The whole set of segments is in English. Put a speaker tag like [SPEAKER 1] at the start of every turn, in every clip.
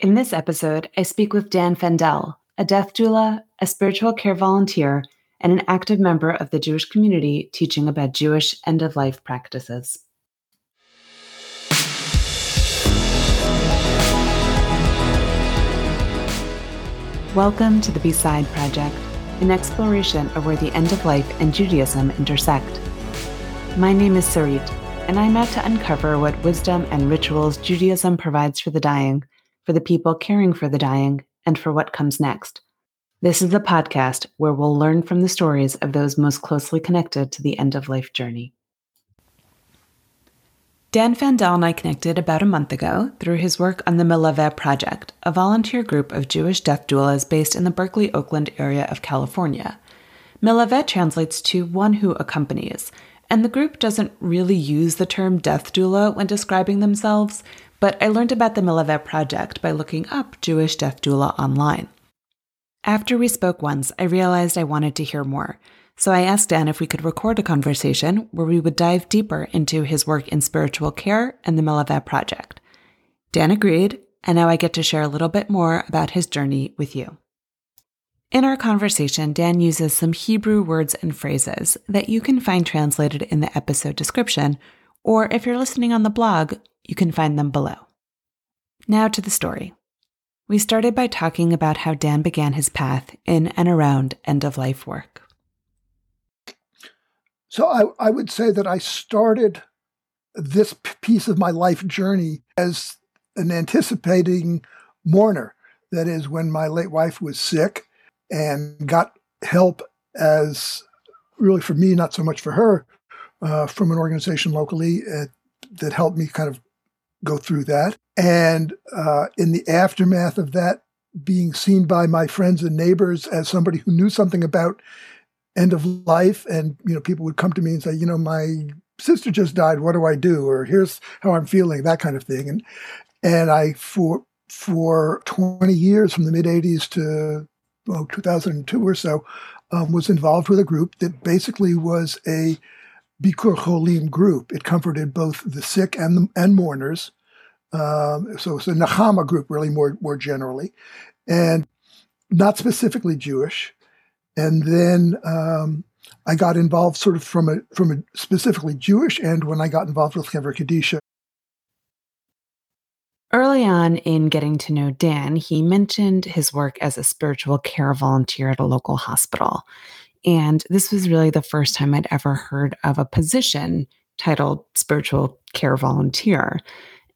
[SPEAKER 1] In this episode, I speak with Dan Fendel, a death doula, a spiritual care volunteer, and an active member of the Jewish community teaching about Jewish end of life practices. Welcome to the Beside Project, an exploration of where the end of life and Judaism intersect. My name is Sarit, and I'm out to uncover what wisdom and rituals Judaism provides for the dying for the people caring for the dying, and for what comes next. This is a podcast where we'll learn from the stories of those most closely connected to the end of life journey. Dan Fendel and I connected about a month ago through his work on the Melaveh Project, a volunteer group of Jewish death doulas based in the Berkeley, Oakland area of California. Melaveh translates to one who accompanies, and the group doesn't really use the term death doula when describing themselves, but I learned about the Melaveh project by looking up Jewish death doula online. After we spoke once, I realized I wanted to hear more, so I asked Dan if we could record a conversation where we would dive deeper into his work in spiritual care and the Melaveh project. Dan agreed, and now I get to share a little bit more about his journey with you. In our conversation, Dan uses some Hebrew words and phrases that you can find translated in the episode description, or if you're listening on the blog, you can find them below. Now to the story. We started by talking about how Dan began his path in and around end of life work.
[SPEAKER 2] So I, I would say that I started this piece of my life journey as an anticipating mourner. That is, when my late wife was sick and got help as really for me, not so much for her, uh, from an organization locally uh, that helped me kind of go through that. And uh, in the aftermath of that, being seen by my friends and neighbors as somebody who knew something about end of life, and you know, people would come to me and say, you know, my sister just died. What do I do? Or here's how I'm feeling. That kind of thing. And and I for for 20 years, from the mid 80s to well, 2002 or so, um, was involved with a group that basically was a Bikur Cholim group. It comforted both the sick and the, and mourners. Um, so it's a Nechama group, really more more generally, and not specifically Jewish. And then um, I got involved sort of from a from a specifically Jewish end when I got involved with Chevra Kadisha.
[SPEAKER 1] Early on in getting to know Dan, he mentioned his work as a spiritual care volunteer at a local hospital. And this was really the first time I'd ever heard of a position titled spiritual care volunteer.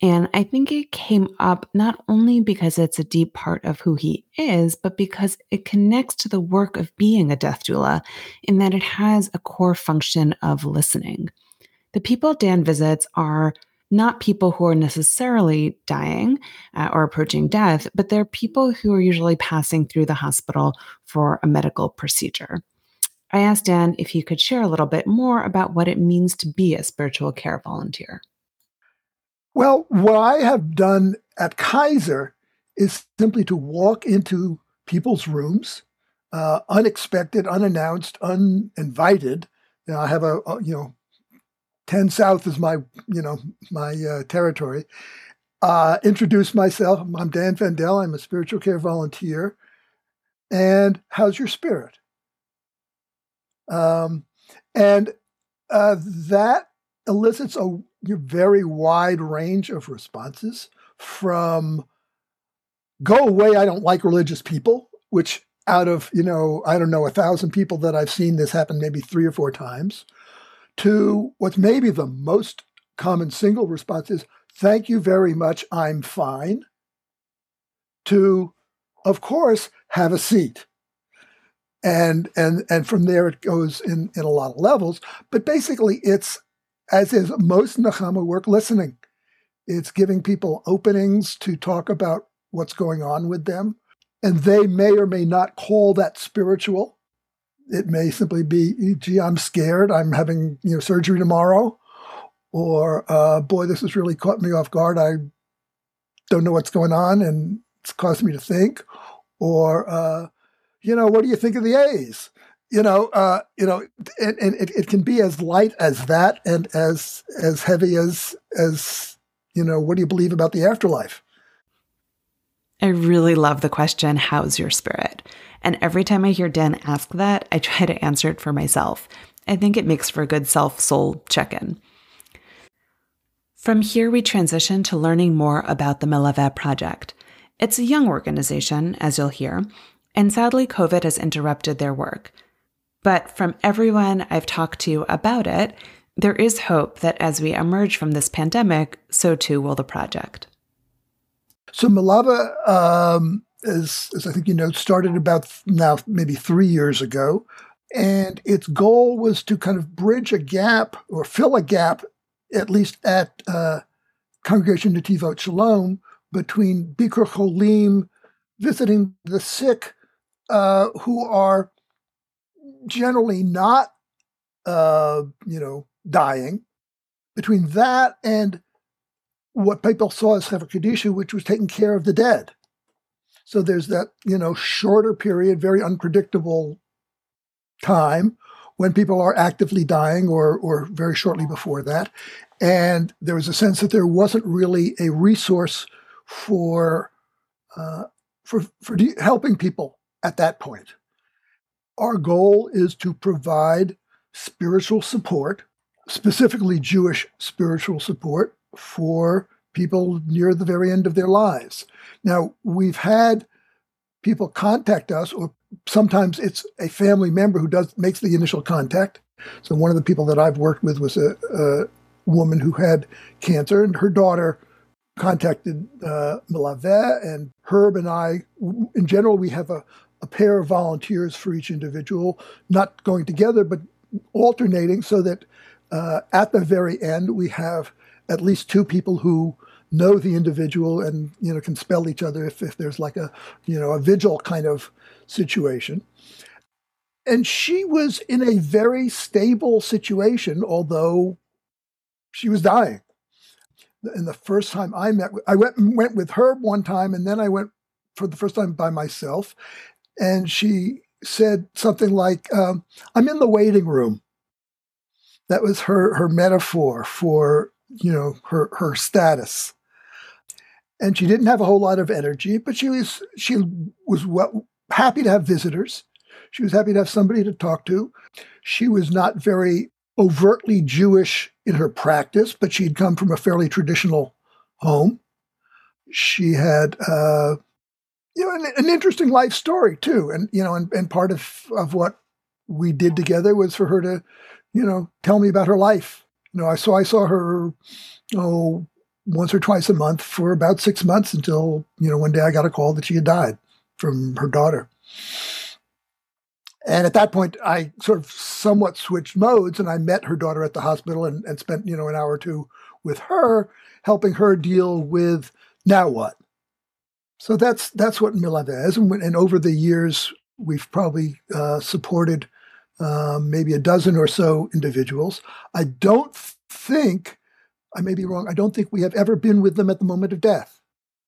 [SPEAKER 1] And I think it came up not only because it's a deep part of who he is, but because it connects to the work of being a death doula in that it has a core function of listening. The people Dan visits are not people who are necessarily dying uh, or approaching death, but they're people who are usually passing through the hospital for a medical procedure. I asked Dan if he could share a little bit more about what it means to be a spiritual care volunteer.
[SPEAKER 2] Well, what I have done at Kaiser is simply to walk into people's rooms, uh, unexpected, unannounced, uninvited. You know, I have a, a, you know, ten South is my you know my uh, territory. Uh, introduce myself. I'm Dan Fendel. I'm a spiritual care volunteer. And how's your spirit? Um, and uh, that elicits a very wide range of responses from go away, I don't like religious people, which out of, you know, I don't know, a thousand people that I've seen this happen maybe three or four times, to what's maybe the most common single response is, thank you very much, I'm fine, to, of course, have a seat and and and from there it goes in in a lot of levels. But basically it's as is most nechama work listening. It's giving people openings to talk about what's going on with them. And they may or may not call that spiritual. It may simply be gee i'm scared. I'm having you know surgery tomorrow. Or uh, boy this has really caught me off guard. I don't know what's going on and it's caused me to think. Or uh, you know, what do you think of the A's? You know, uh, you know, and, and it, it can be as light as that, and as as heavy as as you know, what do you believe about the afterlife?
[SPEAKER 1] I really love the question, How's your spirit? And every time I hear Dan ask that, I try to answer it for myself. I think it makes for a good self soul check in. From here, we transition to learning more about the Melaveh Project. It's a young organization, as you'll hear, and sadly, COVID has interrupted their work. But from everyone I've talked to about it, there is hope that as we emerge from this pandemic, so too will the project.
[SPEAKER 2] So Melaveh, um, as, as I think you know, started about now maybe three years ago. And its goal was to kind of bridge a gap or fill a gap, at least at uh, Congregation Netivot Shalom, between Bikur Cholim visiting the sick uh, who are generally not, uh, you know, dying, between that and what people saw as Chevra Kadisha, which was taking care of the dead. So there's that, you know, shorter period, very unpredictable time when people are actively dying or, or very shortly before that. And there was a sense that there wasn't really a resource for, uh, for, for de- helping people at that point. Our goal is to provide spiritual support, specifically Jewish spiritual support for people near the very end of their lives. Now, we've had people contact us, or sometimes it's a family member who does makes the initial contact. So one of the people that I've worked with was a, a woman who had cancer, and her daughter contacted uh, Melaveh, and Herb and I, in general, we have a, a pair of volunteers for each individual, not going together, but alternating so that uh, at the very end, we have at least two people who know the individual and you know can spell each other if, if there's like a you know a vigil kind of situation. And she was in a very stable situation although she was dying. And the first time i met i went went with her one time and then i went for the first time by myself and she said something like um, i'm in the waiting room that was her her metaphor for you know her her status and she didn't have a whole lot of energy, but she was she was well, happy to have visitors. She was happy to have somebody to talk to. She was not very overtly Jewish in her practice, but she'd come from a fairly traditional home. She had uh, you know an, an, interesting life story too, and you know, and, and part of of what we did together was for her to, you know, tell me about her life. You know, I saw I saw her oh once or twice a month for about six months until, you know, one day I got a call that she had died from her daughter. And at that point, I sort of somewhat switched modes and I met her daughter at the hospital and, and spent, you know, an hour or two with her, helping her deal with now what. So that's that's what Melaveh is. And, and over the years, we've probably uh, supported um, maybe a dozen or so individuals. I don't think I may be wrong, I don't think we have ever been with them at the moment of death.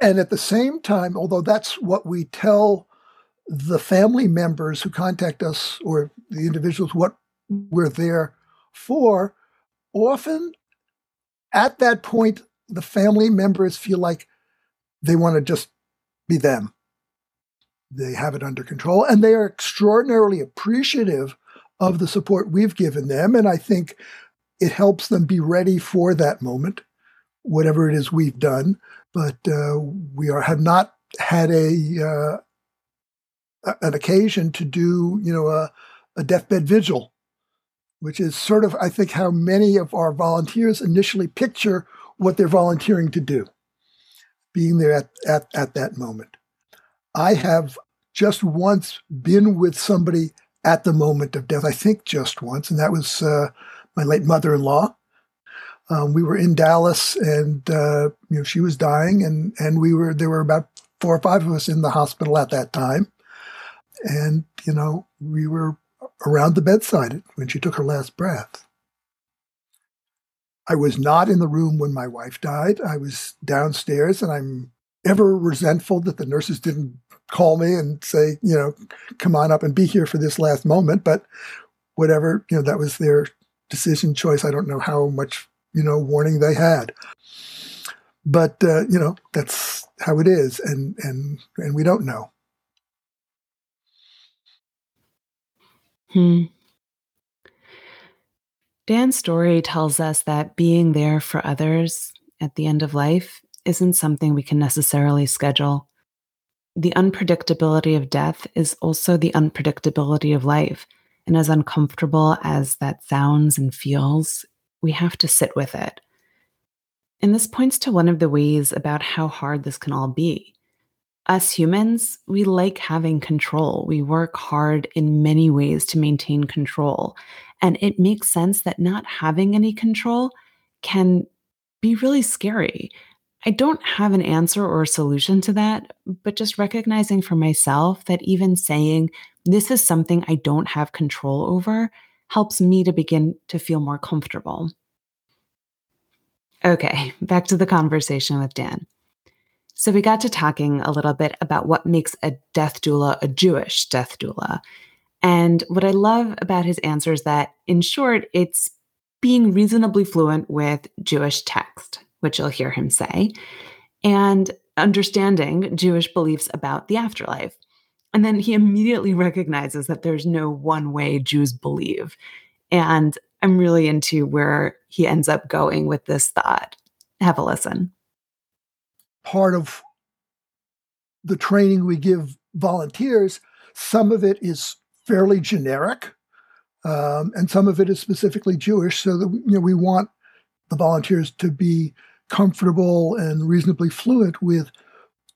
[SPEAKER 2] And at the same time, although that's what we tell the family members who contact us or the individuals what we're there for, often at that point, the family members feel like they want to just be them. They have it under control and they are extraordinarily appreciative of the support we've given them. And I think it helps them be ready for that moment, whatever it is we've done. But uh, we are have not had a uh, an occasion to do you know a, a deathbed vigil, which is sort of I think how many of our volunteers initially picture what they're volunteering to do, being there at, at, at that moment. I have just once been with somebody at the moment of death. I think just once, and that was uh, my late mother-in-law. Um, we were in Dallas, and uh, you know she was dying, and and we were there were about four or five of us in the hospital at that time, and you know we were around the bedside when she took her last breath. I was not in the room when my wife died. I was downstairs, and I'm ever resentful that the nurses didn't call me and say, you know, come on up and be here for this last moment. But whatever, you know, that was their decision choice. I don't know how much you know warning they had, but uh, you know that's how it is, and and and we don't know.
[SPEAKER 1] Hmm. Dan's story tells us that being there for others at the end of life isn't something we can necessarily schedule. The unpredictability of death is also the unpredictability of life. And as uncomfortable as that sounds and feels, we have to sit with it. And this points to one of the ways about how hard this can all be. Us humans, we like having control. We work hard in many ways to maintain control. And it makes sense that not having any control can be really scary. I don't have an answer or a solution to that, but just recognizing for myself that even saying this is something I don't have control over helps me to begin to feel more comfortable. Okay, back to the conversation with Dan. So we got to talking a little bit about what makes a death doula a Jewish death doula. And what I love about his answer is that, in short, it's being reasonably fluent with Jewish text, which you'll hear him say, and understanding Jewish beliefs about the afterlife. And then he immediately recognizes that there's no one way Jews believe. And I'm really into where he ends up going with this thought. Have a listen.
[SPEAKER 2] Part of the training we give volunteers, some of it is fairly generic, um, and some of it is specifically Jewish. So that you know we want the volunteers to be comfortable and reasonably fluent with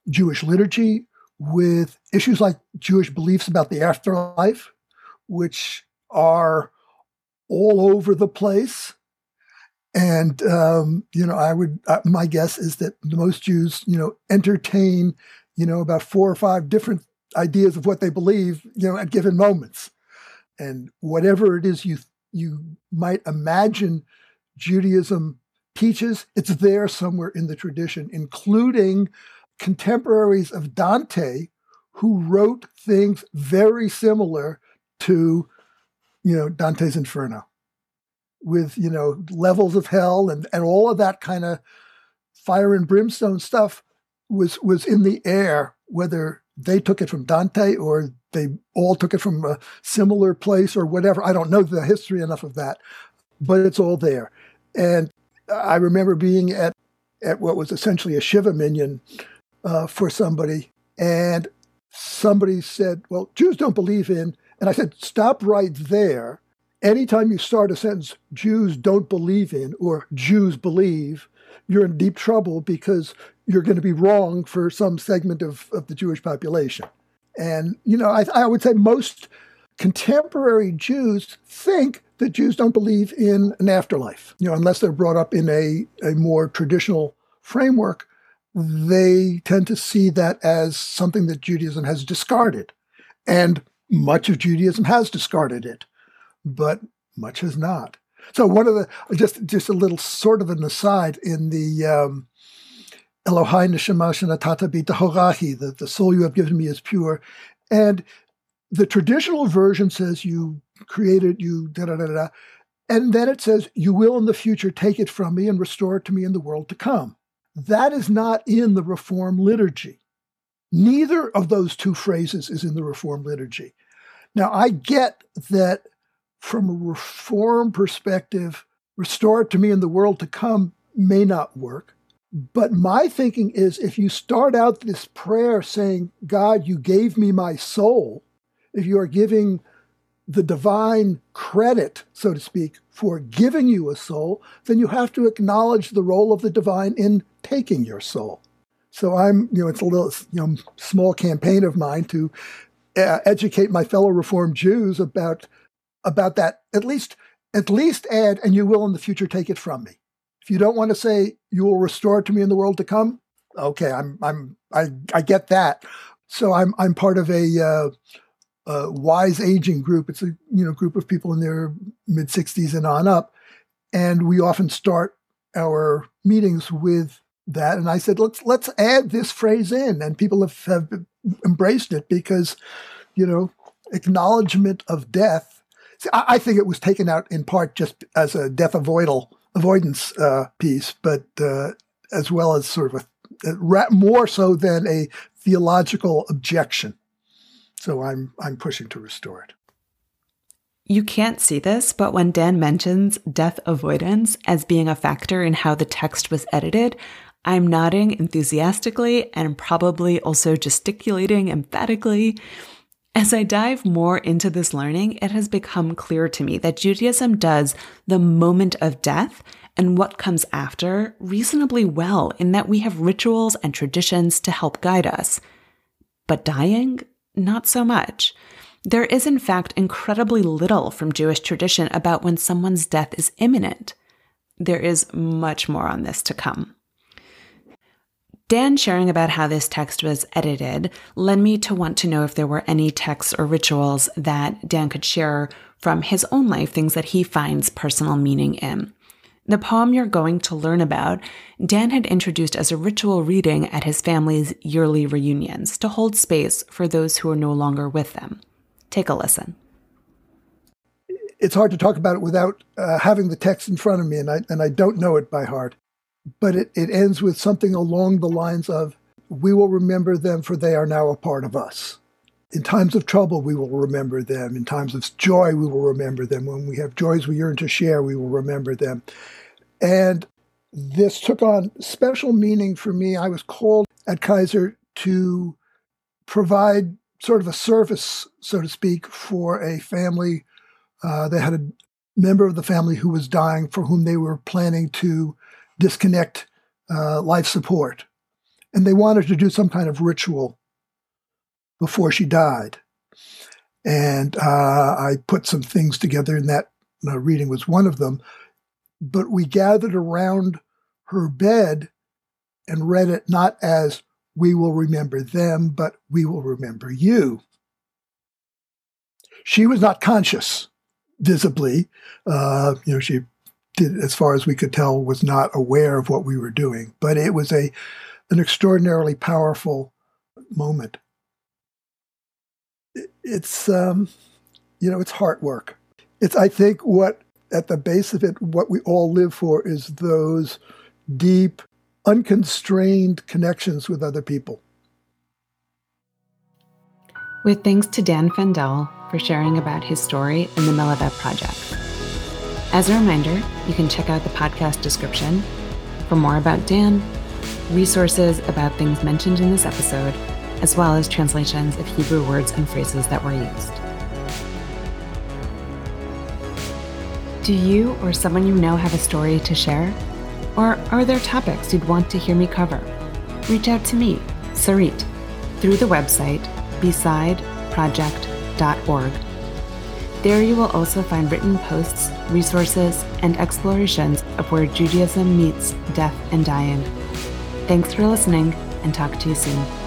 [SPEAKER 2] Jewish liturgy, with issues like Jewish beliefs about the afterlife, which are all over the place. And um, you know, I would uh, my guess is that most Jews, you know, entertain, you know, about four or five different ideas of what they believe, you know, at given moments. And whatever it is you you might imagine Judaism teaches, it's there somewhere in the tradition, including contemporaries of Dante who wrote things very similar to, you know, Dante's Inferno, with you know levels of hell and and all of that kind of fire and brimstone stuff was was in the air, whether they took it from Dante or they all took it from a similar place or whatever. I don't know the history enough of that, but it's all there. And I remember being at at what was essentially a Shiva minyan uh, for somebody, and somebody said, "Well, Jews don't believe in," and I said, "Stop right there." Anytime you start a sentence, Jews don't believe in or Jews believe, you're in deep trouble because you're going to be wrong for some segment of, of the Jewish population. And, you know, I, I would say most contemporary Jews think that Jews don't believe in an afterlife. You know, unless they're brought up in a, a more traditional framework, they tend to see that as something that Judaism has discarded. And much of Judaism has discarded it, but much has not. So one of the just just a little sort of an aside in the um, Elohai neshama shenatata bi the, the soul you have given me is pure. And the traditional version says you created, you da da da da. And then it says, You will in the future take it from me and restore it to me in the world to come. That is not in the Reform liturgy. Neither of those two phrases is in the Reform liturgy. Now, I get that from a Reform perspective, restore it to me in the world to come may not work. But my thinking is if you start out this prayer saying, God, you gave me my soul, if you are giving the divine credit, so to speak, for giving you a soul, then you have to acknowledge the role of the divine in taking your soul. So I'm, you know, it's a little, you know, small campaign of mine to uh, educate my fellow Reformed Jews about about that. At least, at least add, and you will in the future take it from me. You don't want to say you will restore to me in the world to come, okay, I'm I'm I I get that. So I'm I'm part of a, uh, a wise aging group. It's a you know group of people in their mid 60s and on up, and we often start our meetings with that. And I said, let's let's add this phrase in, and people have, have embraced it because you know acknowledgement of death. See, I, I think it was taken out in part just as a death avoidal avoidance uh, piece, but uh, as well as sort of a more so than a theological objection. So I'm I'm pushing to restore it.
[SPEAKER 1] You can't see this, but when Dan mentions death avoidance as being a factor in how the text was edited, I'm nodding enthusiastically and probably also gesticulating emphatically. As I dive more into this learning, it has become clear to me that Judaism does the moment of death and what comes after reasonably well in that we have rituals and traditions to help guide us. But dying, not so much. There is, in fact, incredibly little from Jewish tradition about when someone's death is imminent. There is much more on this to come. Dan sharing about how this text was edited led me to want to know if there were any texts or rituals that Dan could share from his own life, things that he finds personal meaning in. The poem you're going to learn about, Dan had introduced as a ritual reading at his family's yearly reunions to hold space for those who are no longer with them. Take a listen.
[SPEAKER 2] It's hard to talk about it without uh, having the text in front of me, and I, and I don't know it by heart but it, it ends with something along the lines of, We will remember them, for they are now a part of us. In times of trouble, we will remember them. In times of joy, we will remember them. When we have joys we yearn to share, we will remember them. And this took on special meaning for me. I was called at Kaiser to provide sort of a service, so to speak, for a family uh, that had a member of the family who was dying for whom they were planning to disconnect uh, life support. And they wanted to do some kind of ritual before she died. And uh, I put some things together, and that uh, reading was one of them. But we gathered around her bed and read it not as we will remember them, but we will remember you. She was not conscious visibly. Uh, you know, she as far as we could tell, was not aware of what we were doing. But it was a an extraordinarily powerful moment. It's um, you know, it's heart work. It's I think what at the base of it, what we all live for is those deep, unconstrained connections with other people.
[SPEAKER 1] With thanks to Dan Fendel for sharing about his story and the Melaveh Project. As a reminder, you can check out the podcast description for more about Dan, resources about things mentioned in this episode, as well as translations of Hebrew words and phrases that were used. Do you or someone you know have a story to share? Or are there topics you'd want to hear me cover? Reach out to me, Sarit, through the website besideproject.org there you will also find written posts, resources, and explorations of where Judaism meets death and dying. Thanks for listening, and talk to you soon.